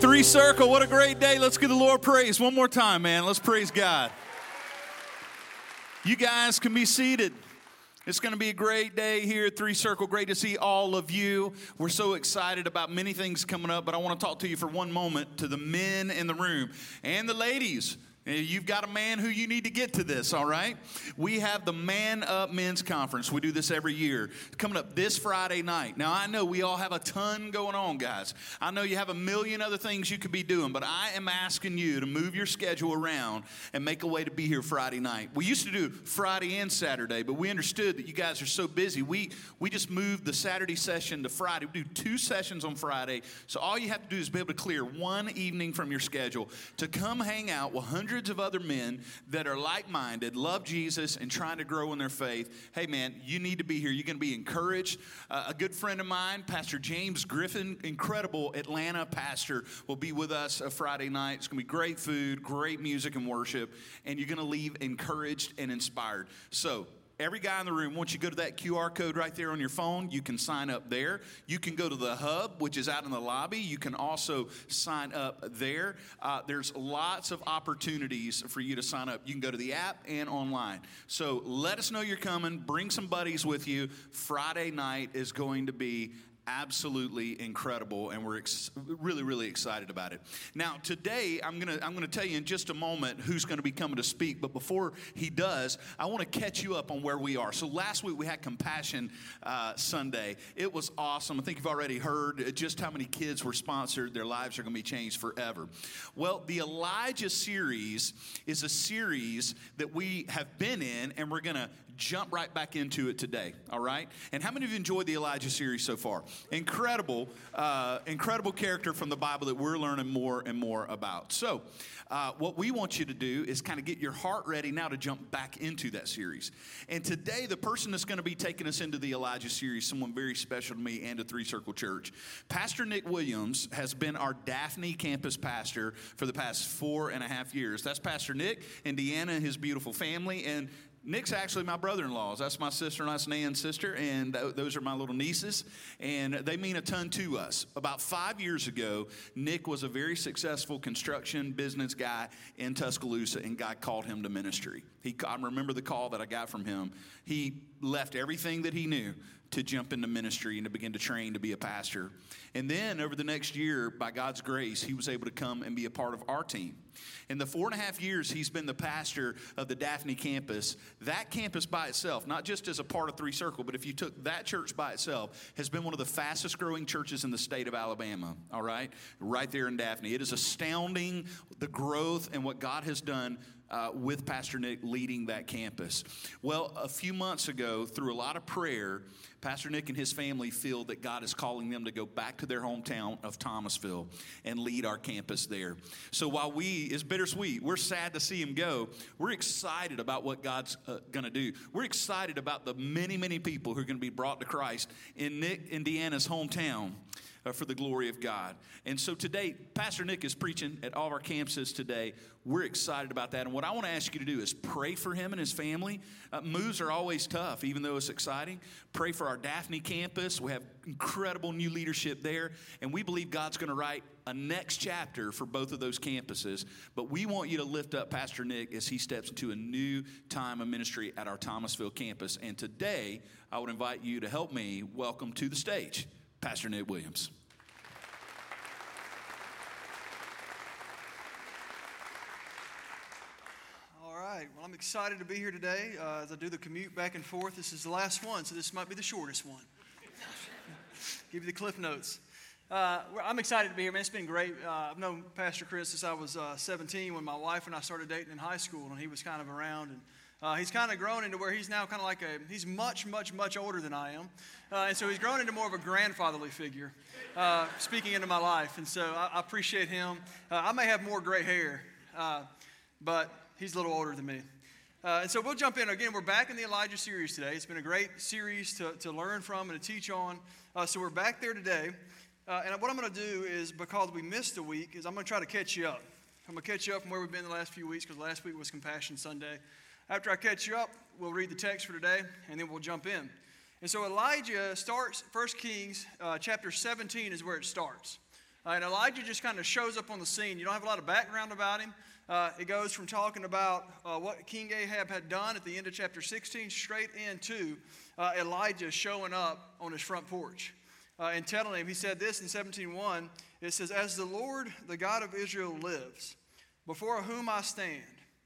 three circle. What a great day. Let's give the Lord praise one more time, man. Let's praise God. You guys can be seated. It's going to be a great day here at Three Circle. Great to see all of you. We're so excited about many things coming up, but I want to talk to you for one moment to the men in the room and the ladies. You've got a man who you need to get to this, all right? We have the Man Up Men's Conference. We do this every year. Coming up this Friday night. Now, I know we all have a ton going on, guys. I know you have a million other things you could be doing, but I am asking you to move your schedule around and make a way to be here Friday night. We used to do Friday and Saturday, but we understood that you guys are so busy. We, we just moved the Saturday session to Friday. We do two sessions on Friday. So all you have to do is be able to clear one evening from your schedule to come hang out with hundreds hundreds of other men that are like minded, love Jesus, and trying to grow in their faith. Hey, man, you need to be here. You're going to be encouraged. Uh, a good friend of mine, Pastor James Griffin, incredible Atlanta pastor, will be with us a Friday night. It's going to be great food, great music and worship, and you're going to leave encouraged and inspired. So, Every guy in the room, once you go to that QR code right there on your phone, you can sign up there. You can go to the hub, which is out in the lobby. You can also sign up there. Uh, there's lots of opportunities for you to sign up. You can go to the app and online. So let us know you're coming. Bring some buddies with you. Friday night is going to be absolutely incredible and we're ex- really really excited about it. Now today i'm to i'm to tell you in just a moment who's to be coming to speak but before he does i want to catch you up on where we are. So last week we had compassion uh, sunday. It was awesome. I think you've already heard just how many kids were sponsored. Their lives are to be changed forever. Well the elijah series is a series that we have been in and we're to jump right back into it today, all right? And how many of you enjoyed the Elijah series so far? Incredible, uh, incredible character from the Bible that we're learning more and more about. So, uh, what we want you to do is kind of get your heart ready now to jump back into that series. And today, the person that's going to be taking us into the Elijah series, someone very special to me and to Three Circle Church, Pastor Nick Williams has been our Daphne campus pastor for the past four and a half years. That's Pastor Nick and Deanna and his beautiful family. And Nick's actually my brother-in-law. That's my sister and that's Nan's sister, and th- those are my little nieces, and they mean a ton to us. About five years ago, Nick was a very successful construction business guy in Tuscaloosa, and God called him to ministry. He, I remember the call that I got from him. He left everything that he knew to jump into ministry and to begin to train to be a pastor. And then over the next year, by God's grace, he was able to come and be a part of our team. In the four and a half years he's been the pastor of the Daphne campus, that campus by itself, not just as a part of Three Circle, but if you took that church by itself, has been one of the fastest growing churches in the state of Alabama, all right? Right there in Daphne. It is astounding the growth and what God has done uh, with Pastor Nick leading that campus. Well, a few months ago, through a lot of prayer, Pastor Nick and his family feel that God is calling them to go back to their hometown of Thomasville and lead our campus there. So while we, it's bittersweet, we're sad to see him go, we're excited about what God's uh, going to do. We're excited about the many, many people who are going to be brought to Christ in Nick, and Deanna's hometown uh, for the glory of God. And so today, Pastor Nick is preaching at all of our campuses today. We're excited about that. And what I want to ask you to do is pray for him and his family. Uh, moves are always tough, even though it's exciting. Pray for our Daphne campus. We have incredible new leadership there. And we believe God's going to write a next chapter for both of those campuses. But we want you to lift up Pastor Nick as he steps into a new time of ministry at our Thomasville campus. And today, I would invite you to help me welcome to the stage Pastor Nate Williams. All right. Well, I'm excited to be here today uh, as I do the commute back and forth. This is the last one, so this might be the shortest one. Give you the cliff notes. Uh, I'm excited to be here, man. It's been great. Uh, I've known Pastor Chris since I was uh, 17 when my wife and I started dating in high school, and he was kind of around. And uh, he's kind of grown into where he's now kind of like a, he's much, much, much older than I am. Uh, and so he's grown into more of a grandfatherly figure, uh, speaking into my life. And so I, I appreciate him. Uh, I may have more gray hair, uh, but he's a little older than me. Uh, and so we'll jump in. Again, we're back in the Elijah series today. It's been a great series to, to learn from and to teach on. so we're back there today. and what I'm going to do is, because we missed a week, is I'm going to try to catch you up. I'm going to catch you up from where we've been the last few weeks because last week was Compassion Sunday. After I catch you up, we'll read the text for today, and then we'll jump in. And so Elijah starts, 1 Kings uh, chapter 17 is where it starts. Uh, and Elijah just kind of shows up on the scene. You don't have a lot of background about him. Uh, it goes from talking about uh, what King Ahab had done at the end of chapter 16 straight into uh, Elijah showing up on his front porch uh, and telling him. He said this in 17:1. It says, "As the Lord, the God of Israel, lives, before whom I stand,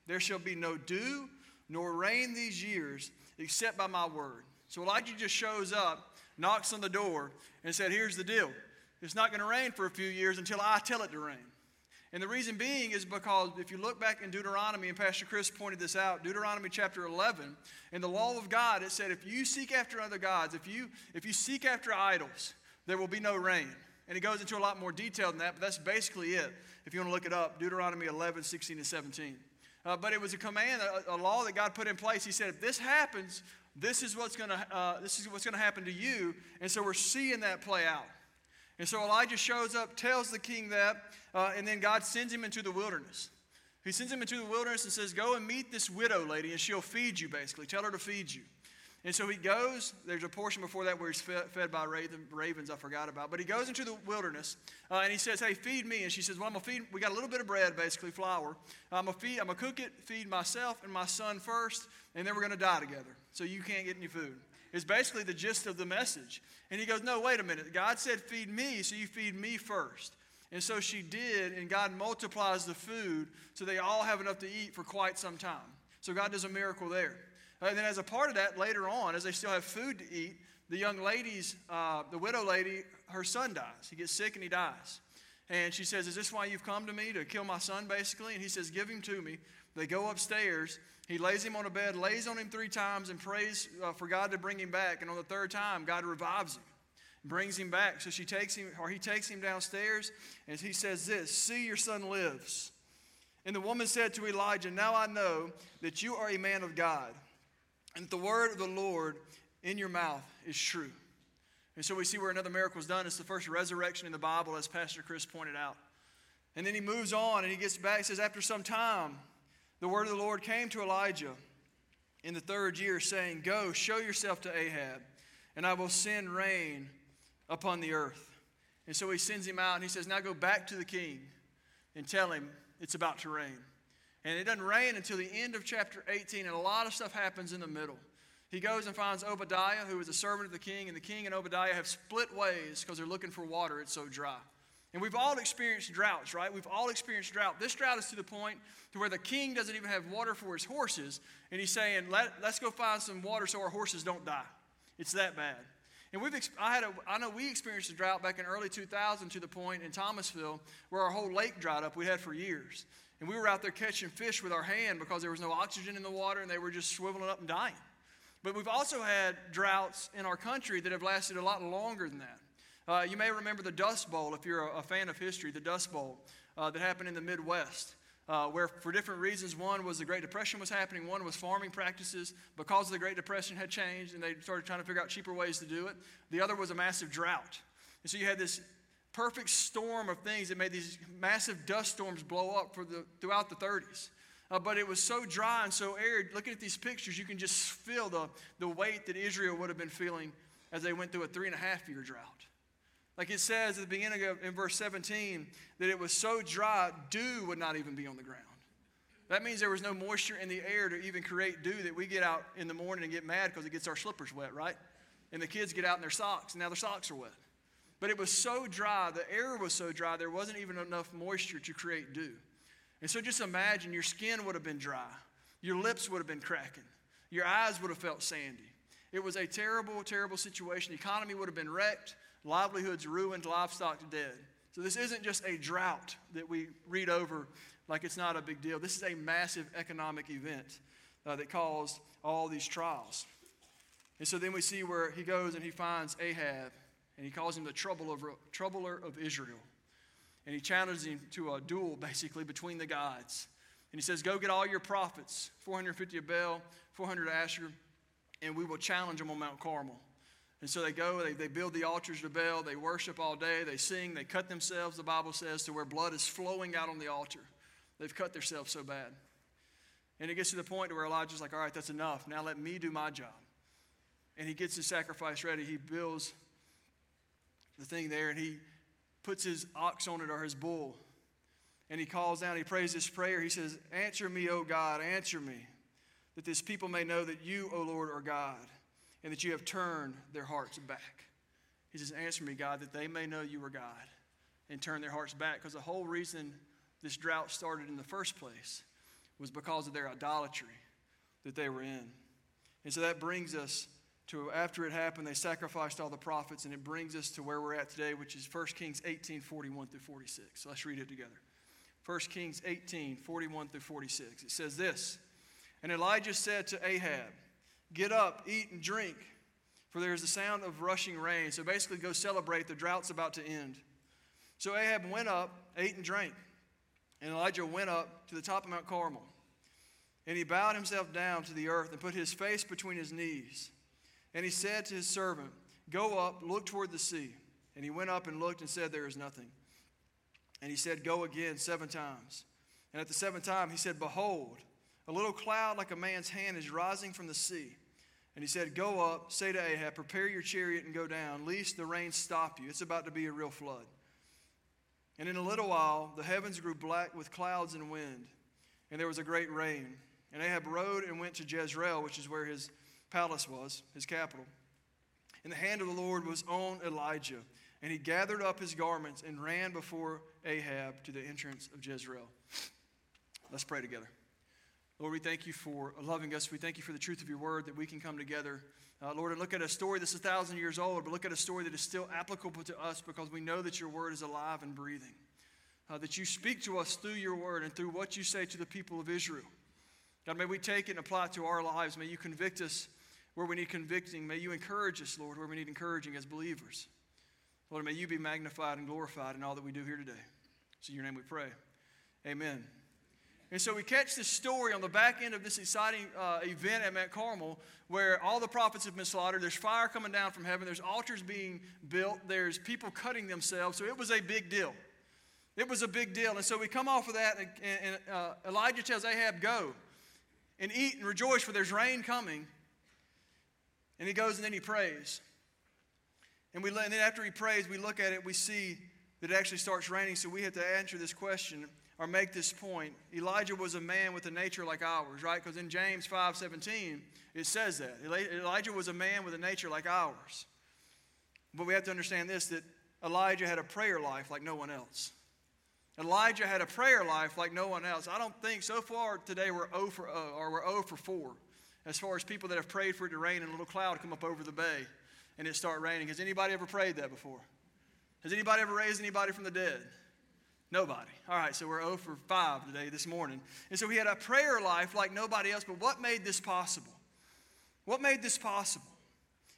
there shall be no dew nor rain these years, except by my word." So Elijah just shows up, knocks on the door, and said, "Here's the deal." It's not going to rain for a few years until I tell it to rain. And the reason being is because if you look back in Deuteronomy, and Pastor Chris pointed this out, Deuteronomy chapter 11, in the law of God, it said, if you seek after other gods, if you, if you seek after idols, there will be no rain. And it goes into a lot more detail than that, but that's basically it. If you want to look it up, Deuteronomy 11, 16, and 17. Uh, but it was a command, a, a, law that God put in place. He said, if this happens, this is what's going to uh, this is what's going to happen to you. And so we're seeing that play out. And so Elijah shows up, tells the king that, uh, and then God sends him into the wilderness. He sends him into the wilderness and says, Go and meet this widow lady, and she'll feed you, basically. Tell her to feed you. And so he goes. There's a portion before that where he's fed, by ravens, I forgot about. But he goes into the wilderness uh, and he says, Hey, feed me. And she says, Well, I'm going to feed, we got a little bit of bread, basically, flour. I'm going to feed, I'm going to cook it, feed myself and my son first, and then we're going to die together. So you can't get any food is basically the gist of the message. And he goes, No, wait a minute. God said, Feed me, so you feed me first. And so she did, and God multiplies the food so they all have enough to eat for quite some time. So God does a miracle there. And then, as a part of that, later on, as they still have food to eat, the young lady's, uh, the widow lady, her son dies. He gets sick and he dies. And she says, Is this why you've come to me to kill my son, basically? And he says, Give him to me. They go upstairs. He lays him on a bed, lays on him three times, and prays uh, for God to bring him back. And on the third time, God revives him, brings him back. So she takes him, or he takes him downstairs, and he says this See, your son lives. And the woman said to Elijah, Now I know that you are a man of God, and the word of the Lord in your mouth is true. And so we see where another miracle is done. It's the first resurrection in the Bible, as Pastor Chris pointed out. And then he moves on and he gets back. He says, After some time, the word of the Lord came to Elijah in the third year, saying, Go, show yourself to Ahab, and I will send rain upon the earth. And so he sends him out, and he says, Now go back to the king and tell him it's about to rain. And it doesn't rain until the end of chapter 18, and a lot of stuff happens in the middle. He goes and finds Obadiah, who is a servant of the king, and the king and Obadiah have split ways because they're looking for water. It's so dry. And we've all experienced droughts, right? We've all experienced drought. This drought is to the point to where the king doesn't even have water for his horses, and he's saying, Let, us go find some water so our horses don't die. It's that bad. And we've, I, had a, I know we experienced a drought back in early 2000 to the point in Thomasville where our whole lake dried up. We had for years. And we were out there catching fish with our hand because there was no oxygen in the water and they were just swiveling up and dying. But we've also had droughts in our country that have lasted a lot longer than that. Uh, you may remember the Dust Bowl, if you're a, a fan of history, the Dust Bowl uh, that happened in the Midwest. Uh, where for different reasons, one was the Great Depression was happening, one was farming practices because of the Great Depression had changed and they started trying to figure out cheaper ways to do it. The other was a massive drought. And so you had this perfect storm of things that made these massive dust storms blow up for the, throughout the 30s. Uh, but it was so dry and so arid. Looking at these pictures, you can just feel the, the weight that Israel would have been feeling as they went through a three and a half year drought. Like it says at the beginning of in verse 17 that it was so dry, dew would not even be on the ground. That means there was no moisture in the air to even create dew that we get out in the morning and get mad because it gets our slippers wet, right? And the kids get out in their socks, and now their socks are wet. But it was so dry, the air was so dry, there wasn't even enough moisture to create dew. And so just imagine your skin would have been dry, your lips would have been cracking, your eyes would have felt sandy. It was a terrible, terrible situation. The economy would have been wrecked livelihoods ruined, livestock dead. So this isn't just a drought that we read over like it's not a big deal. This is a massive economic event uh, that caused all these trials. And so then we see where he goes and he finds Ahab, and he calls him the troubler of, Israel. And he challenges him to a duel, basically, between the gods. And he says, Go get all your prophets 450 of Baal, 400 of Asher, and we will challenge them on Mount Carmel. And so they go, they, they build the altars to Baal, they worship all day, they sing, they cut themselves, the Bible says, to where blood is flowing out on the altar. They've cut themselves so bad. And it gets to the point where Elijah's like, all right, that's enough. Now let me do my job. And he gets his sacrifice ready. He builds the thing there and he puts his ox on it or his bull. And he calls down, he prays this prayer. He says, Answer me, O God, answer me, that this people may know that you, O Lord, are God, and that you have turned their hearts back. He says, Answer me, God, that they may know you are God and turn their hearts back. Because the whole reason this drought started in the first place was because of their idolatry that they were in. And so that brings us to after it happened, they sacrificed all the prophets, and it brings us to where we're at today, which is 1 Kings 18 41 through 46. So let's read it together. 1 Kings 18 41 through 46. It says this And Elijah said to Ahab, Get up, eat, and drink, for there is the sound of rushing rain. So basically, go celebrate. The drought's about to end. So Ahab went up, ate, and drank. And Elijah went up to the top of Mount Carmel. And he bowed himself down to the earth and put his face between his knees. And he said to his servant, Go up, look toward the sea. And he went up and looked and said, There is nothing. And he said, Go again seven times. And at the seventh time he said, Behold, a little cloud like a man's hand is rising from the sea. And he said, Go up, say to Ahab, Prepare your chariot and go down, lest the rain stop you. It's about to be a real flood. And in a little while, the heavens grew black with clouds and wind, and there was a great rain. And Ahab rode and went to Jezreel, which is where his palace was, his capital. And the hand of the Lord was on Elijah, and he gathered up his garments and ran before Ahab to the entrance of Jezreel. Let's pray together. Lord, we thank you for loving us. We thank you for the truth of your word that we can come together. Uh, Lord, and look at a story that's a thousand years old, but look at a story that is still applicable to us because we know that your word is alive and breathing. Uh, that you speak to us through your word and through what you say to the people of Israel. God, may we take it and apply it to our lives. May you convict us where we need convicting. May you encourage us, Lord, where we need encouraging as believers. Lord, may you be magnified and glorified in all that we do here today. So, in your name we pray. Amen. And so we catch this story on the back end of this exciting uh, event at Mount Carmel where all the prophets have been slaughtered. There's fire coming down from heaven. There's altars being built. There's people cutting themselves. So it was a big deal. It was a big deal. And so we come off of that, and, and uh, Elijah tells Ahab, Go and eat and rejoice, for there's rain coming. And he goes and then he prays. And, we, and then after he prays, we look at it, we see that it actually starts raining. So we have to answer this question or make this point. Elijah was a man with a nature like ours, right? Because in James 5 17, it says that. Elijah was a man with a nature like ours. But we have to understand this that Elijah had a prayer life like no one else. Elijah had a prayer life like no one else. I don't think so far today we're 0 for, uh, or we're 0 for 4 as far as people that have prayed for it to rain and a little cloud come up over the bay and it start raining. Has anybody ever prayed that before? Has anybody ever raised anybody from the dead? Nobody. All right, so we're 0 for 5 today, this morning. And so he had a prayer life like nobody else, but what made this possible? What made this possible?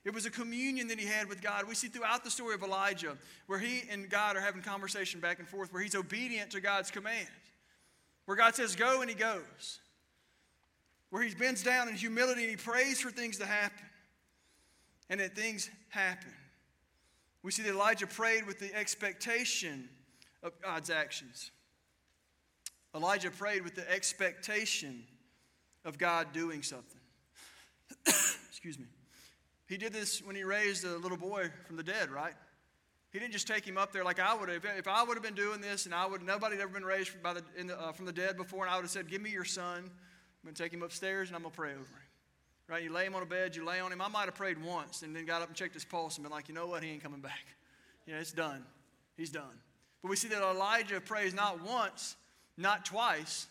It was a communion that he had with God. We see throughout the story of Elijah where he and God are having conversation back and forth, where he's obedient to God's command, where God says, Go, and he goes where he bends down in humility and he prays for things to happen. And that things happen. We see that Elijah prayed with the expectation of God's actions. Elijah prayed with the expectation of God doing something. Excuse me. He did this when he raised a little boy from the dead, right? He didn't just take him up there like I would have. If I would have been doing this and I would, nobody had ever been raised by the, the uh, from the dead before, and I would have said, Give me your son. I'm going to take him upstairs and I'm going to pray over him. Right? You lay him on a bed, you lay on him. I might have prayed once and then got up and checked his pulse and been like, you know what? He ain't coming back. Know, it's done. He's done. But we see that Elijah prays not once, not twice,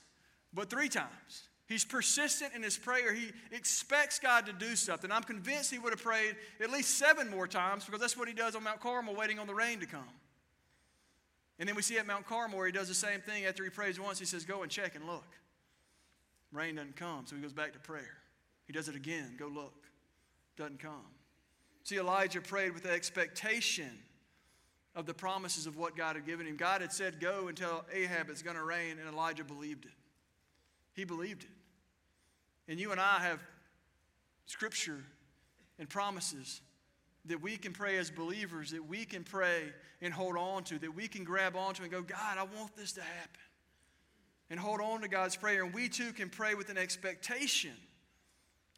but three times. He's persistent in his prayer. He expects God to do something. I'm convinced he would have prayed at least seven more times because that's what he does on Mount Carmel, waiting on the rain to come. And then we see at Mount Carmel where he does the same thing after he prays once. He says, Go and check and look. Rain doesn't come, so he goes back to prayer. He does it again. Go look. Doesn't come. See, Elijah prayed with the expectation of the promises of what God had given him. God had said, Go and tell Ahab it's going to rain, and Elijah believed it. He believed it. And you and I have scripture and promises that we can pray as believers, that we can pray and hold on to, that we can grab onto and go, God, I want this to happen and hold on to God's prayer. And we too can pray with an expectation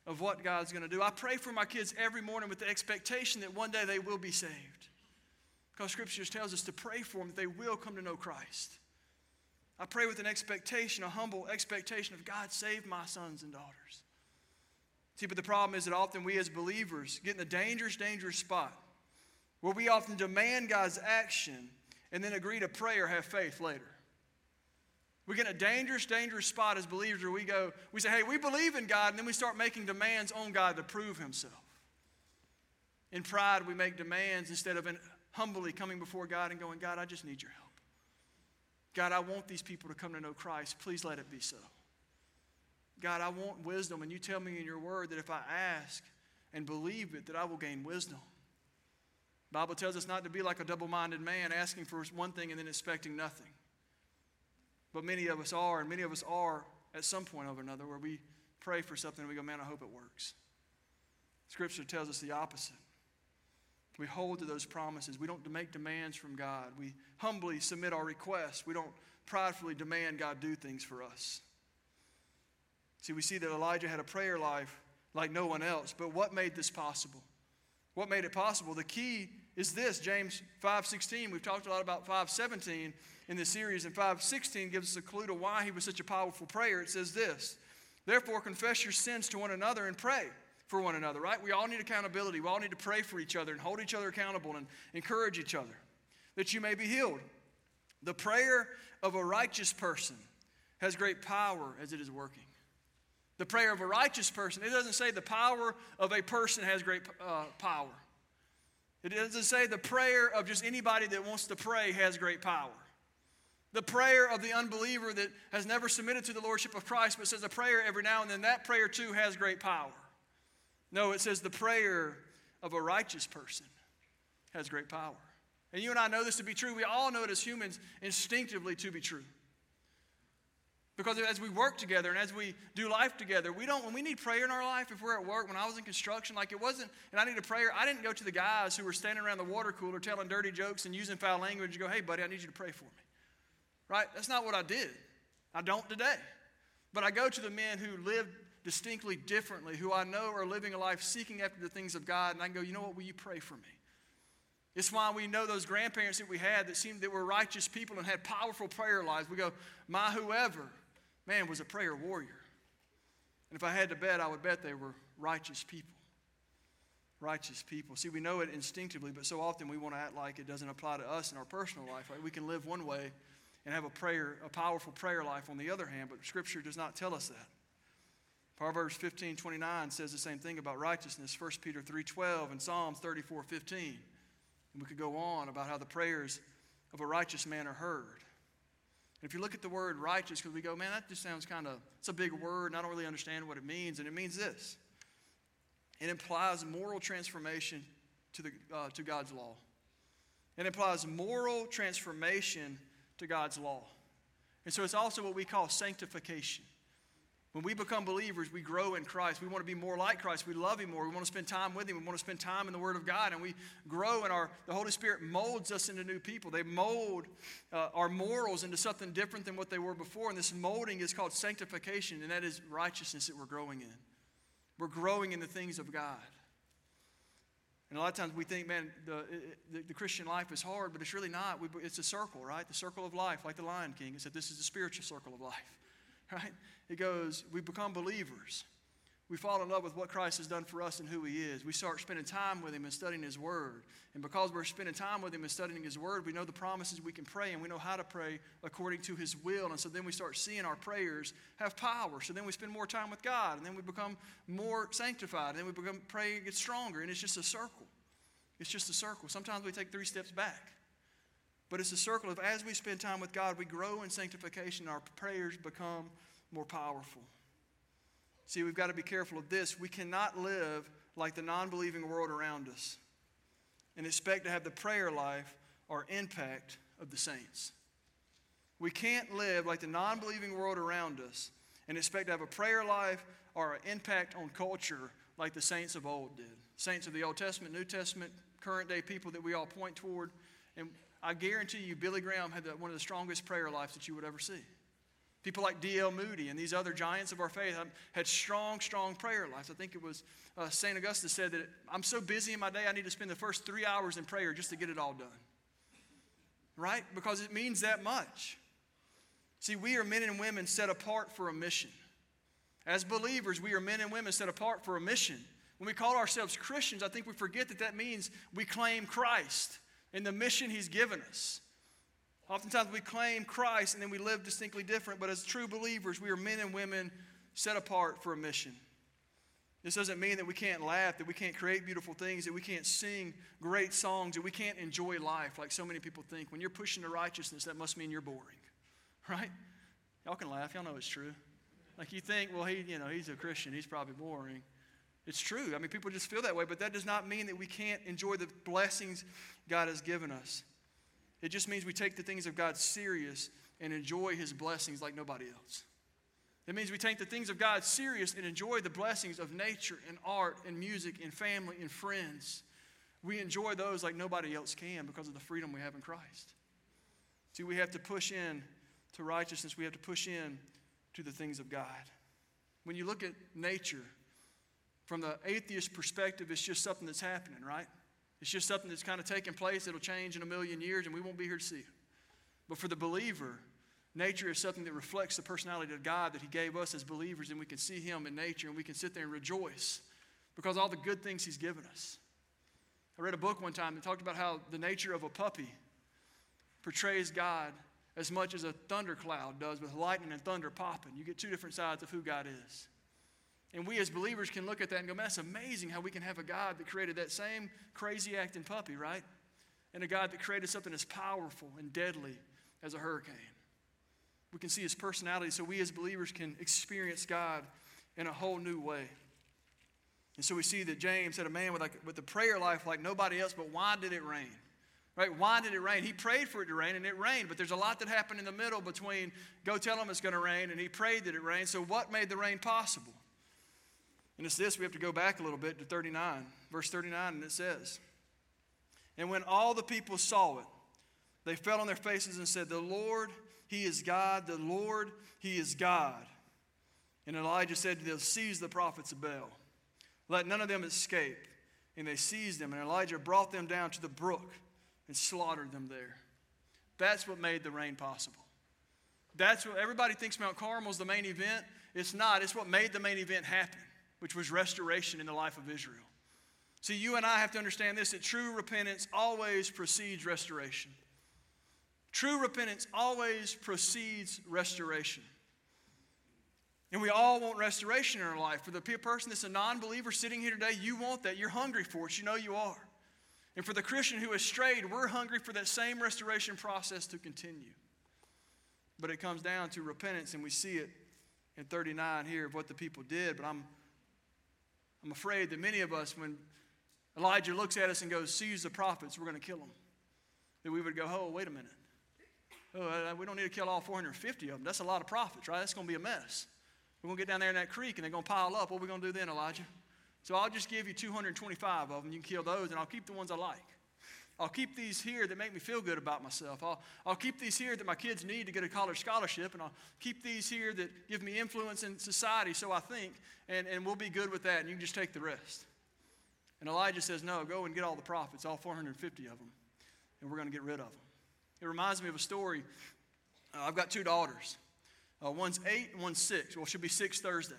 of what God's going to do. I pray for my kids every morning with the expectation that one day they will be saved. Because Scripture tells us to pray for them that they will come to know Christ. I pray with an expectation, a humble expectation of God, save my sons and daughters. See, but the problem is that often we as believers get in a dangerous, dangerous spot where we often demand God's action and then agree to pray or have faith later. We get in a dangerous, dangerous spot as believers where we go, we say, hey, we believe in God, and then we start making demands on God to prove Himself. In pride, we make demands instead of in humbly coming before God and going, God, I just need your help. God, I want these people to come to know Christ. Please let it be so. God, I want wisdom, and you tell me in your word that if I ask and believe it, that I will gain wisdom. The Bible tells us not to be like a double minded man, asking for one thing and then expecting nothing. But many of us are, and many of us are at some point or another where we pray for something and we go, man, I hope it works. Scripture tells us the opposite. We hold to those promises. We don't make demands from God. We humbly submit our requests. We don't pridefully demand God do things for us. See, we see that Elijah had a prayer life like no one else. But what made this possible? What made it possible? The key is this, James 5:16. We've talked a lot about 5:17 in this series, and 5:16 gives us a clue to why he was such a powerful prayer. It says this: Therefore, confess your sins to one another and pray for one another, right? We all need accountability. We all need to pray for each other and hold each other accountable and encourage each other that you may be healed. The prayer of a righteous person has great power as it is working. The prayer of a righteous person, it doesn't say the power of a person has great uh, power. It doesn't say the prayer of just anybody that wants to pray has great power. The prayer of the unbeliever that has never submitted to the Lordship of Christ but says a prayer every now and then, that prayer too has great power. No, it says the prayer of a righteous person has great power. And you and I know this to be true. We all know it as humans instinctively to be true. Because as we work together and as we do life together, we don't, when we need prayer in our life, if we're at work, when I was in construction, like it wasn't, and I needed a prayer, I didn't go to the guys who were standing around the water cooler telling dirty jokes and using foul language and go, hey, buddy, I need you to pray for me. Right? That's not what I did. I don't today. But I go to the men who live distinctly differently, who I know are living a life seeking after the things of God, and I go, you know what, will you pray for me? It's why we know those grandparents that we had that seemed that were righteous people and had powerful prayer lives. We go, my whoever, man, was a prayer warrior. And if I had to bet, I would bet they were righteous people. Righteous people. See, we know it instinctively, but so often we want to act like it doesn't apply to us in our personal life. Right? We can live one way and have a prayer, a powerful prayer life on the other hand, but Scripture does not tell us that. Proverbs 15, 29 says the same thing about righteousness. 1 Peter 3, 12 and Psalms 34, 15. And we could go on about how the prayers of a righteous man are heard. And if you look at the word righteous, because we go, man, that just sounds kind of, it's a big word, and I don't really understand what it means. And it means this it implies moral transformation to, the, uh, to God's law. It implies moral transformation to God's law. And so it's also what we call sanctification. When we become believers, we grow in Christ. We want to be more like Christ. We love Him more. We want to spend time with Him. We want to spend time in the Word of God. And we grow, and our, the Holy Spirit molds us into new people. They mold uh, our morals into something different than what they were before. And this molding is called sanctification, and that is righteousness that we're growing in. We're growing in the things of God. And a lot of times we think, man, the, the, the Christian life is hard, but it's really not. We, it's a circle, right? The circle of life, like the Lion King. It said this is the spiritual circle of life, right? It goes, we become believers. We fall in love with what Christ has done for us and who He is. We start spending time with Him and studying His Word. And because we're spending time with Him and studying His Word, we know the promises we can pray and we know how to pray according to His will. And so then we start seeing our prayers have power. So then we spend more time with God and then we become more sanctified. And then we become praying gets stronger. And it's just a circle. It's just a circle. Sometimes we take three steps back. But it's a circle of as we spend time with God, we grow in sanctification, our prayers become more powerful. See, we've got to be careful of this. We cannot live like the non believing world around us and expect to have the prayer life or impact of the saints. We can't live like the non believing world around us and expect to have a prayer life or an impact on culture like the saints of old did. Saints of the Old Testament, New Testament, current day people that we all point toward. And I guarantee you, Billy Graham had one of the strongest prayer lives that you would ever see. People like D.L. Moody and these other giants of our faith had strong, strong prayer lives. I think it was uh, St. Augustine said that I'm so busy in my day, I need to spend the first three hours in prayer just to get it all done. right? Because it means that much. See, we are men and women set apart for a mission. As believers, we are men and women set apart for a mission. When we call ourselves Christians, I think we forget that that means we claim Christ and the mission He's given us. Oftentimes we claim Christ and then we live distinctly different, but as true believers, we are men and women set apart for a mission. This doesn't mean that we can't laugh, that we can't create beautiful things, that we can't sing great songs, that we can't enjoy life like so many people think. When you're pushing to righteousness, that must mean you're boring, right? Y'all can laugh. Y'all know it's true. Like you think, well, he, you know, he's a Christian. He's probably boring. It's true. I mean, people just feel that way, but that does not mean that we can't enjoy the blessings God has given us. It just means we take the things of God serious and enjoy his blessings like nobody else. It means we take the things of God serious and enjoy the blessings of nature and art and music and family and friends. We enjoy those like nobody else can because of the freedom we have in Christ. See, we have to push in to righteousness, we have to push in to the things of God. When you look at nature, from the atheist perspective, it's just something that's happening, right? It's just something that's kind of taking place. It'll change in a million years, and we won't be here to see it. But for the believer, Nature is something that reflects the personality of God that He gave us as believers, and we can see Him in nature and we can sit there and rejoice because all the good things He's given us. I read a book one time that talked about how the nature of a puppy portrays God as much as a thundercloud does with lightning and thunder popping. You get two different sides of who God is. And we as believers can look at that and go, man, that's amazing how we can have a God that created that same crazy acting puppy, right? And a God that created something as powerful and deadly as a hurricane. We can see his personality so we as believers can experience God in a whole new way. And so we see that James had a man with, like, with a prayer life like nobody else, but why did it rain? Right? Why did it rain? He prayed for it to rain and it rained, but there's a lot that happened in the middle between go tell him it's going to rain and he prayed that it rained. So what made the rain possible? And it's this, we have to go back a little bit to 39, verse 39, and it says, And when all the people saw it, they fell on their faces and said, The Lord he is God, the Lord, He is God. And Elijah said to them, Seize the prophets of Baal. Let none of them escape. And they seized them, and Elijah brought them down to the brook and slaughtered them there. That's what made the rain possible. That's what everybody thinks Mount Carmel is the main event. It's not. It's what made the main event happen, which was restoration in the life of Israel. See, you and I have to understand this that true repentance always precedes restoration. True repentance always precedes restoration. And we all want restoration in our life. For the person that's a non believer sitting here today, you want that. You're hungry for it. You know you are. And for the Christian who has strayed, we're hungry for that same restoration process to continue. But it comes down to repentance, and we see it in 39 here of what the people did. But I'm, I'm afraid that many of us, when Elijah looks at us and goes, Seize the prophets, we're going to kill them, that we would go, Oh, wait a minute oh, uh, we don't need to kill all 450 of them. That's a lot of prophets, right? That's going to be a mess. We're going to get down there in that creek and they're going to pile up. What are we going to do then, Elijah? So I'll just give you 225 of them. You can kill those, and I'll keep the ones I like. I'll keep these here that make me feel good about myself. I'll, I'll keep these here that my kids need to get a college scholarship, and I'll keep these here that give me influence in society, so I think, and, and we'll be good with that, and you can just take the rest. And Elijah says, No, go and get all the prophets, all 450 of them, and we're going to get rid of them. It reminds me of a story. Uh, I've got two daughters. Uh, one's eight and one's six. Well, she'll be six Thursday.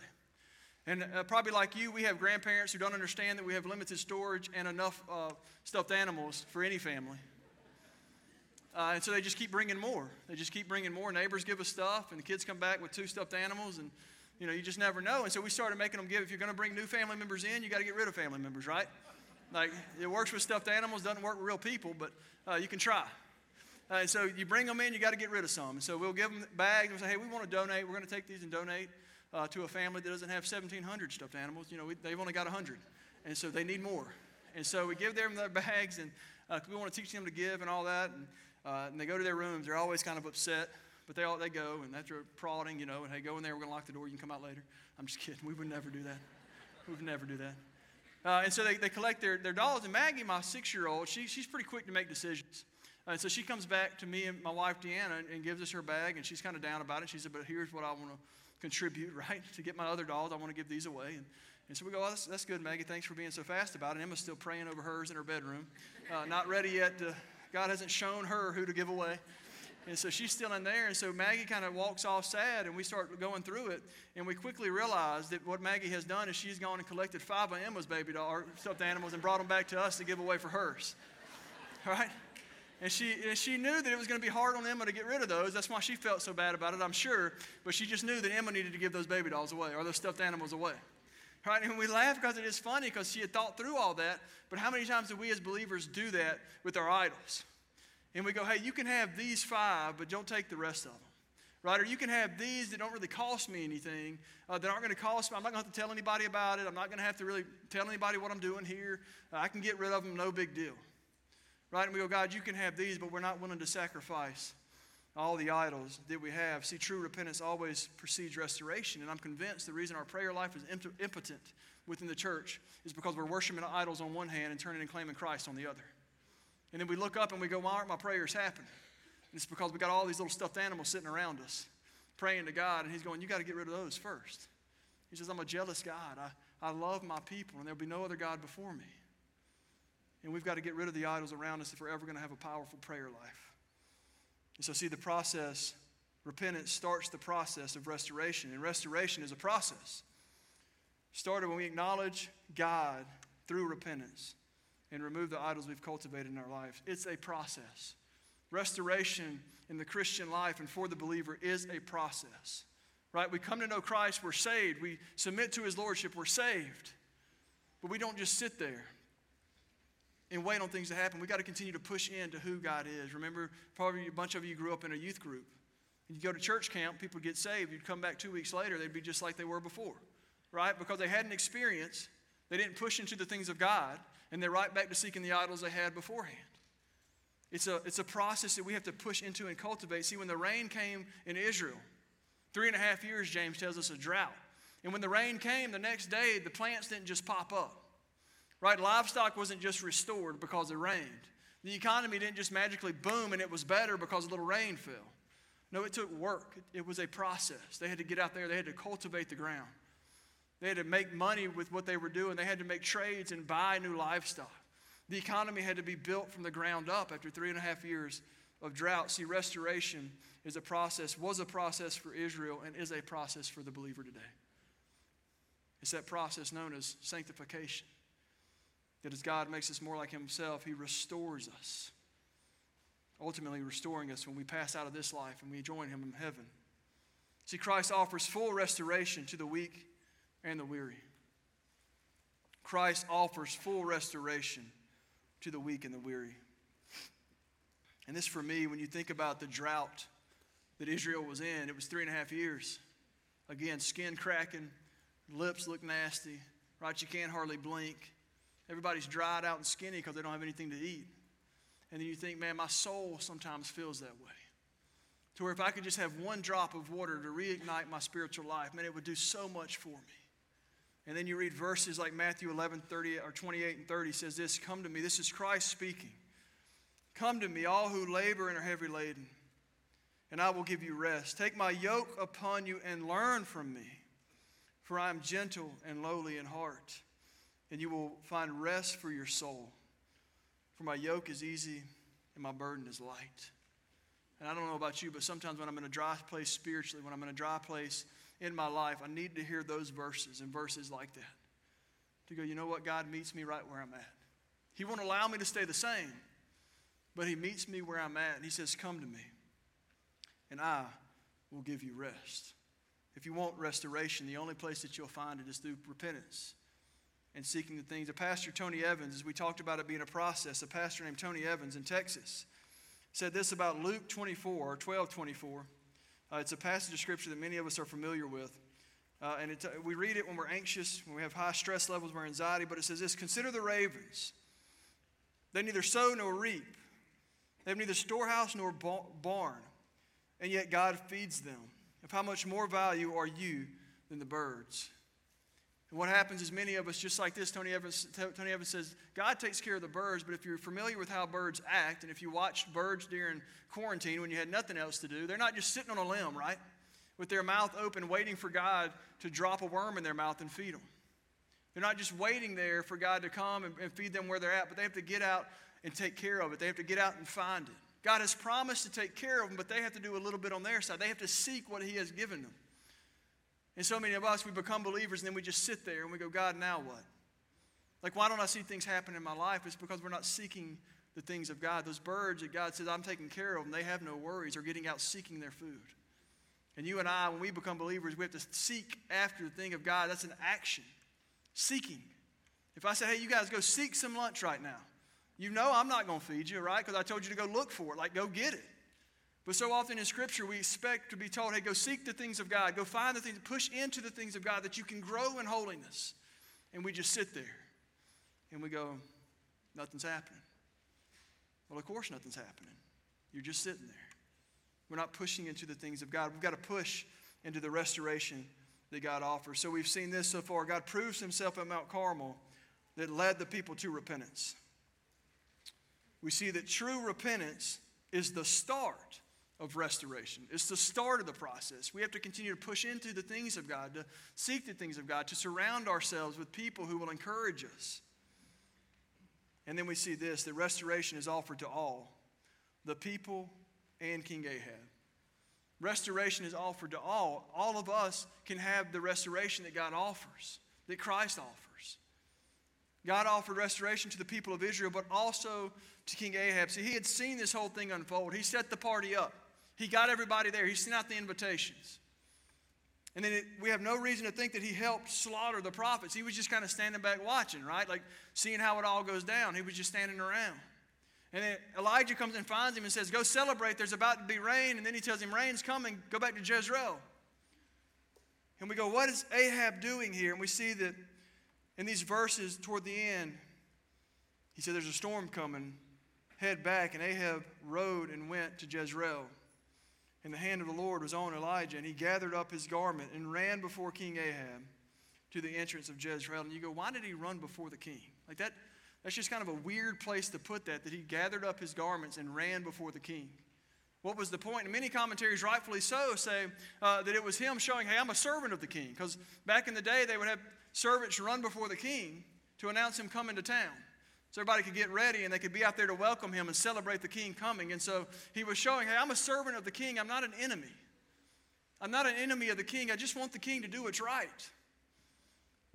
And uh, probably like you, we have grandparents who don't understand that we have limited storage and enough uh, stuffed animals for any family. Uh, and so they just keep bringing more. They just keep bringing more. Neighbors give us stuff, and the kids come back with two stuffed animals, and you know you just never know. And so we started making them give. If you're going to bring new family members in, you got to get rid of family members, right? Like it works with stuffed animals, doesn't work with real people, but uh, you can try. Uh, and so you bring them in, you got to get rid of some. And so we'll give them bags and we'll say, hey, we want to donate. We're going to take these and donate uh, to a family that doesn't have 1,700 stuffed animals. You know, we, they've only got 100. And so they need more. And so we give them their bags and uh, we want to teach them to give and all that. And, uh, and they go to their rooms. They're always kind of upset. But they, all, they go, and after prodding, you know, and hey, go in there. We're to lock the door. You can come out later. I'm just kidding. We would never do that. We would never do that. Uh, and so they, they collect their, their dolls. And Maggie, my six year old, she, she's pretty quick to make decisions. And so she comes back to me and my wife Deanna and, and gives us her bag, and she's kind of down about it. She said, But here's what I want to contribute, right? To get my other dolls, I want to give these away. And, and so we go, oh, that's, that's good, Maggie. Thanks for being so fast about it. Emma's still praying over hers in her bedroom, uh, not ready yet to God hasn't shown her who to give away. And so she's still in there. And so Maggie kind of walks off sad, and we start going through it. And we quickly realize that what Maggie has done is she's gone and collected five of Emma's baby doll, stuffed animals and brought them back to us to give away for hers. Right? And she, and she knew that it was going to be hard on Emma to get rid of those. That's why she felt so bad about it, I'm sure. But she just knew that Emma needed to give those baby dolls away or those stuffed animals away. Right? And we laugh because it is funny because she had thought through all that. But how many times do we as believers do that with our idols? And we go, hey, you can have these five, but don't take the rest of them. Right? Or you can have these that don't really cost me anything, uh, that aren't going to cost me. I'm not going to have to tell anybody about it. I'm not going to have to really tell anybody what I'm doing here. Uh, I can get rid of them, no big deal. Right? And we go, God, you can have these, but we're not willing to sacrifice all the idols that we have. See, true repentance always precedes restoration. And I'm convinced the reason our prayer life is impotent within the church is because we're worshiping idols on one hand and turning and claiming Christ on the other. And then we look up and we go, why aren't my prayers happening? And it's because we got all these little stuffed animals sitting around us praying to God. And He's going, you got to get rid of those first. He says, I'm a jealous God. I, I love my people, and there'll be no other God before me. And we've got to get rid of the idols around us if we're ever going to have a powerful prayer life. And so, see, the process, repentance starts the process of restoration. And restoration is a process. Started when we acknowledge God through repentance and remove the idols we've cultivated in our lives. It's a process. Restoration in the Christian life and for the believer is a process. Right? We come to know Christ, we're saved. We submit to his lordship, we're saved. But we don't just sit there and wait on things to happen. We got to continue to push into who God is. Remember, probably a bunch of you grew up in a youth group. You go to church camp, people get saved. You'd come back two weeks later, they'd be just like they were before, right? Because they had an experience. They didn't push into the things of God, and they're right back to seeking the idols they had beforehand. It's a, it's a process that we have to push into and cultivate. See, when the rain came in Israel, three and a half years, James tells us, a drought. And when the rain came, the next day, the plants didn't just pop up. Right? Livestock wasn't just restored because it rained. The economy didn't just magically boom and it was better because a little rain fell. No, it took work. It was a process. They had to get out there, they had to cultivate the ground. They had to make money with what they were doing. They had to make trades and buy new livestock. The economy had to be built from the ground up after three and a half years of drought. See, restoration is a process, was a process for Israel, and is a process for the believer today. It's that process known as sanctification. That as God makes us more like Himself, He restores us. Ultimately, restoring us when we pass out of this life and we join Him in heaven. See, Christ offers full restoration to the weak and the weary. Christ offers full restoration to the weak and the weary. And this, for me, when you think about the drought that Israel was in, it was three and a half years. Again, skin cracking, lips look nasty, right? You can't hardly blink. Everybody's dried out and skinny because they don't have anything to eat. And then you think, man, my soul sometimes feels that way. To where if I could just have one drop of water to reignite my spiritual life, man, it would do so much for me. And then you read verses like Matthew 11, 30, or 28 and 30 says this Come to me. This is Christ speaking. Come to me, all who labor and are heavy laden, and I will give you rest. Take my yoke upon you and learn from me, for I am gentle and lowly in heart and you will find rest for your soul. For my yoke is easy and my burden is light. And I don't know about you, but sometimes when I'm in a dry place spiritually, when I'm in a dry place in my life, I need to hear those verses and verses like that. To go, you know what? God meets me right where I'm at. He won't allow me to stay the same, but He meets me where I'm at. And He says, Come to me, and I will give you rest. If you want restoration, the only place that you'll find it is through repentance and seeking the things. A pastor, Tony Evans, as we talked about it being a process, a pastor named Tony Evans in Texas said this about Luke 24, or 12 24. Uh, it's a passage of scripture that many of us are familiar with. Uh, and it, uh, we read it when we're anxious, when we have high stress levels, we're anxiety. But it says this Consider the ravens. They neither sow nor reap, they have neither storehouse nor barn, and yet God feeds them. Of how much more value are you than the birds? And what happens is many of us, just like this, Tony Evans, Tony Evans says, God takes care of the birds, but if you're familiar with how birds act, and if you watched birds during quarantine when you had nothing else to do, they're not just sitting on a limb, right? With their mouth open, waiting for God to drop a worm in their mouth and feed them. They're not just waiting there for God to come and, and feed them where they're at, but they have to get out and take care of it. They have to get out and find it. God has promised to take care of them, but they have to do a little bit on their side. They have to seek what He has given them. And so many of us, we become believers and then we just sit there and we go, God, now what? Like, why don't I see things happen in my life? It's because we're not seeking the things of God. Those birds that God says, I'm taking care of them, they have no worries, are getting out seeking their food. And you and I, when we become believers, we have to seek after the thing of God. That's an action. Seeking. If I say, hey, you guys go seek some lunch right now, you know I'm not going to feed you, right? Because I told you to go look for it, like go get it. But so often in Scripture, we expect to be told, hey, go seek the things of God, go find the things, push into the things of God that you can grow in holiness. And we just sit there and we go, nothing's happening. Well, of course, nothing's happening. You're just sitting there. We're not pushing into the things of God. We've got to push into the restoration that God offers. So we've seen this so far. God proves himself at Mount Carmel that led the people to repentance. We see that true repentance is the start of restoration. It's the start of the process. We have to continue to push into the things of God, to seek the things of God, to surround ourselves with people who will encourage us. And then we see this that restoration is offered to all the people and King Ahab. Restoration is offered to all. All of us can have the restoration that God offers, that Christ offers. God offered restoration to the people of Israel, but also to King Ahab. See, he had seen this whole thing unfold. He set the party up, he got everybody there, he sent out the invitations. And then it, we have no reason to think that he helped slaughter the prophets. He was just kind of standing back watching, right? Like seeing how it all goes down. He was just standing around. And then Elijah comes and finds him and says, Go celebrate, there's about to be rain. And then he tells him, Rain's coming, go back to Jezreel. And we go, What is Ahab doing here? And we see that in these verses toward the end, he said, There's a storm coming, head back. And Ahab rode and went to Jezreel. And the hand of the Lord was on Elijah, and he gathered up his garment and ran before King Ahab to the entrance of Jezreel. And you go, why did he run before the king? Like that, that's just kind of a weird place to put that, that he gathered up his garments and ran before the king. What was the point? And many commentaries, rightfully so, say uh, that it was him showing, hey, I'm a servant of the king. Because back in the day, they would have servants run before the king to announce him coming to town. So everybody could get ready and they could be out there to welcome him and celebrate the king coming. And so he was showing, hey, I'm a servant of the king. I'm not an enemy. I'm not an enemy of the king. I just want the king to do what's right.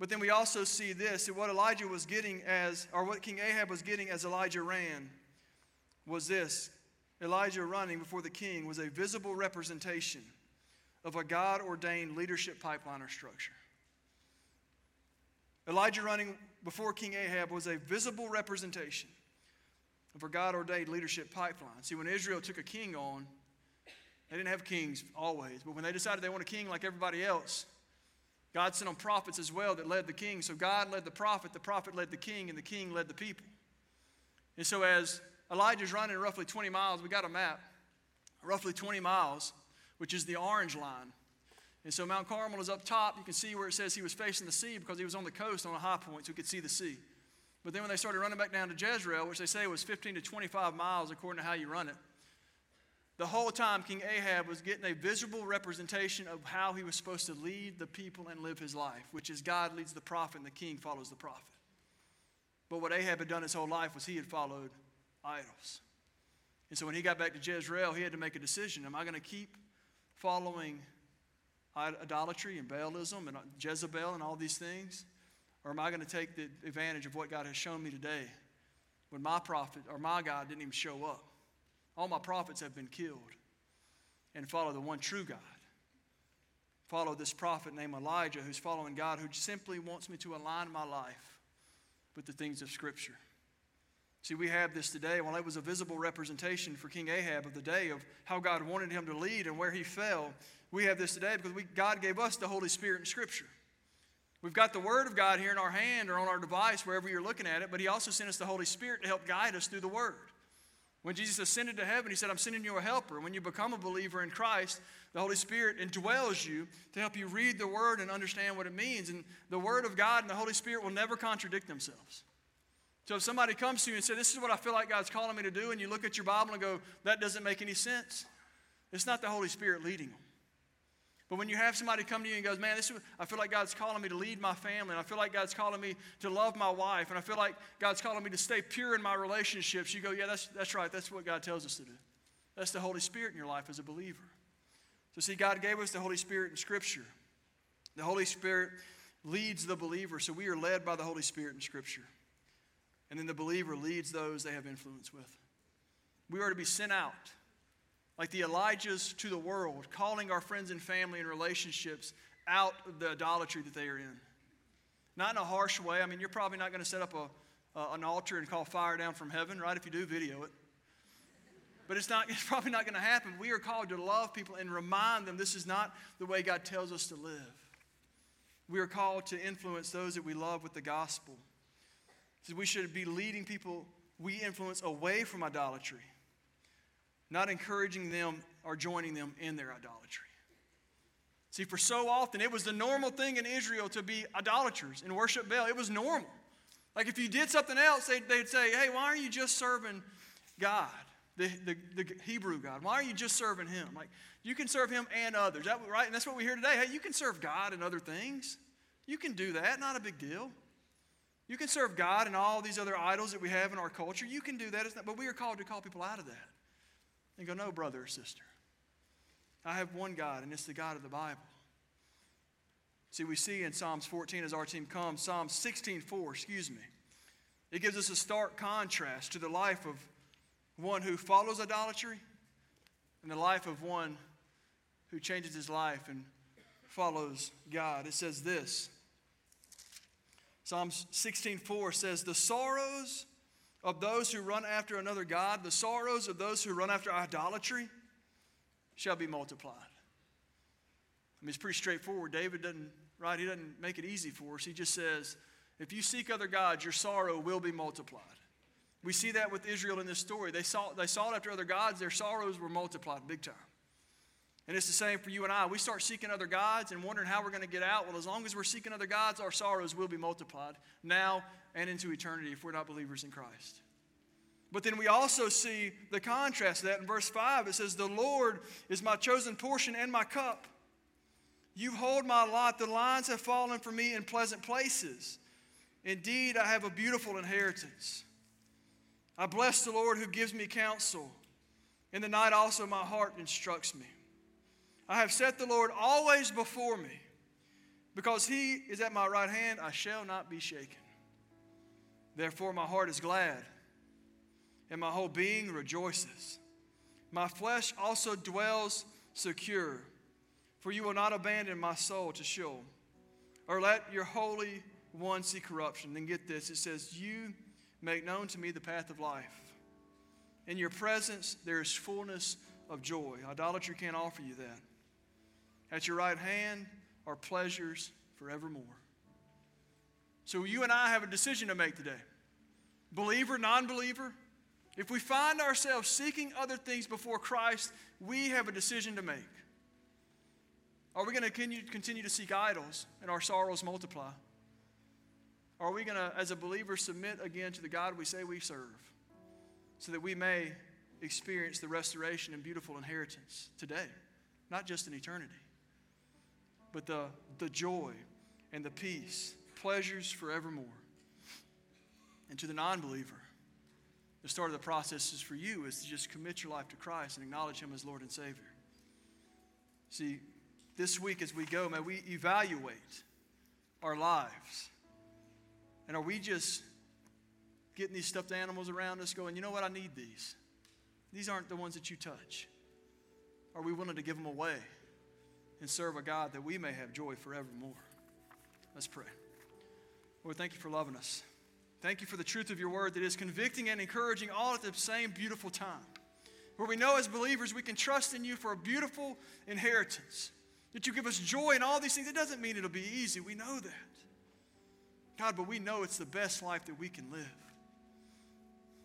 But then we also see this that what Elijah was getting as, or what King Ahab was getting as Elijah ran, was this Elijah running before the king was a visible representation of a God ordained leadership pipeline or structure. Elijah running before King Ahab was a visible representation of a God ordained leadership pipeline. See, when Israel took a king on, they didn't have kings always, but when they decided they want a king like everybody else, God sent them prophets as well that led the king. So God led the prophet, the prophet led the king, and the king led the people. And so as Elijah's running roughly 20 miles, we got a map, roughly 20 miles, which is the orange line. And so Mount Carmel is up top. You can see where it says he was facing the sea because he was on the coast on a high point, so he could see the sea. But then when they started running back down to Jezreel, which they say was 15 to 25 miles according to how you run it, the whole time King Ahab was getting a visible representation of how he was supposed to lead the people and live his life, which is God leads the prophet and the king follows the prophet. But what Ahab had done his whole life was he had followed idols. And so when he got back to Jezreel, he had to make a decision. Am I going to keep following idolatry and Baalism and uh, Jezebel and all these things? Or am I going to take the advantage of what God has shown me today when my prophet or my God didn't even show up? All my prophets have been killed. And follow the one true God. Follow this prophet named Elijah who's following God, who simply wants me to align my life with the things of Scripture. See, we have this today. Well, it was a visible representation for King Ahab of the day of how God wanted him to lead and where he fell. We have this today because we, God gave us the Holy Spirit in Scripture. We've got the Word of God here in our hand or on our device, wherever you're looking at it, but He also sent us the Holy Spirit to help guide us through the Word. When Jesus ascended to heaven, He said, I'm sending you a helper. When you become a believer in Christ, the Holy Spirit indwells you to help you read the Word and understand what it means. And the Word of God and the Holy Spirit will never contradict themselves. So if somebody comes to you and says, This is what I feel like God's calling me to do, and you look at your Bible and go, That doesn't make any sense, it's not the Holy Spirit leading them. But when you have somebody come to you and goes, man, this is, I feel like God's calling me to lead my family, and I feel like God's calling me to love my wife, and I feel like God's calling me to stay pure in my relationships, you go, yeah, that's, that's right. That's what God tells us to do. That's the Holy Spirit in your life as a believer. So, see, God gave us the Holy Spirit in Scripture. The Holy Spirit leads the believer, so we are led by the Holy Spirit in Scripture. And then the believer leads those they have influence with. We are to be sent out like the Elijahs to the world, calling our friends and family and relationships out of the idolatry that they are in. Not in a harsh way. I mean, you're probably not going to set up a, uh, an altar and call fire down from heaven, right? If you do, video it. But it's, not, it's probably not going to happen. We are called to love people and remind them this is not the way God tells us to live. We are called to influence those that we love with the gospel. So we should be leading people we influence away from idolatry not encouraging them or joining them in their idolatry. See, for so often, it was the normal thing in Israel to be idolaters and worship Baal. It was normal. Like if you did something else, they'd, they'd say, hey, why aren't you just serving God, the, the, the Hebrew God? Why are you just serving Him? Like, you can serve Him and others, that, right? And that's what we hear today. Hey, you can serve God and other things. You can do that, not a big deal. You can serve God and all these other idols that we have in our culture. You can do that, but we are called to call people out of that and go, No, brother or sister. I have one God, and it's the God of the Bible. See, we see in Psalms 14 as our team comes, Psalm 16 4, excuse me. It gives us a stark contrast to the life of one who follows idolatry and the life of one who changes his life and follows God. It says this Psalms 16:4 says, The sorrows of those who run after another God, the sorrows of those who run after idolatry shall be multiplied. I mean, it's pretty straightforward. David doesn't, right? He doesn't make it easy for us. He just says, if you seek other gods, your sorrow will be multiplied. We see that with Israel in this story. They sought, they sought after other gods, their sorrows were multiplied big time. And it's the same for you and I. We start seeking other gods and wondering how we're going to get out. Well, as long as we're seeking other gods, our sorrows will be multiplied now and into eternity if we're not believers in Christ. But then we also see the contrast that in verse 5. It says, The Lord is my chosen portion and my cup. You hold my lot. The lines have fallen for me in pleasant places. Indeed, I have a beautiful inheritance. I bless the Lord who gives me counsel. In the night also my heart instructs me. I have set the Lord always before me. Because he is at my right hand, I shall not be shaken. Therefore, my heart is glad, and my whole being rejoices. My flesh also dwells secure, for you will not abandon my soul to Sheol, or let your Holy One see corruption. Then get this it says, You make known to me the path of life. In your presence, there is fullness of joy. Idolatry can't offer you that. At your right hand are pleasures forevermore. So you and I have a decision to make today. Believer, non believer, if we find ourselves seeking other things before Christ, we have a decision to make. Are we going to continue, to seek idols and our sorrows multiply? Are we going to, as a believer, submit again to the God we say we serve so that we may experience the restoration and beautiful inheritance today, not just in eternity? but the, the joy and the peace, pleasures forevermore. And to the non believer, the start of the process is for you is to just commit your life to Christ and acknowledge Him as Lord and Savior. See, this week as we go, may we evaluate our lives. And are we just getting these stuffed animals around us going, you know what, I need these? These aren't the ones that you touch. Are we willing to give them away? and serve a God that we may have joy forevermore. Let's pray. Lord, thank you for loving us. Thank you for the truth of your word that is convicting and encouraging all at the same beautiful time. Where we know as believers we can trust in you for a beautiful inheritance. That you give us joy in all these things. It doesn't mean it'll be easy. We know that. God, but we know it's the best life that we can live.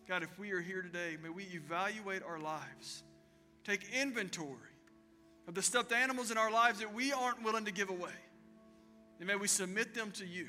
God, if we are here today, may we evaluate our lives, take inventory of the stuffed animals in our lives that we aren't willing to give away. And may we submit them to you.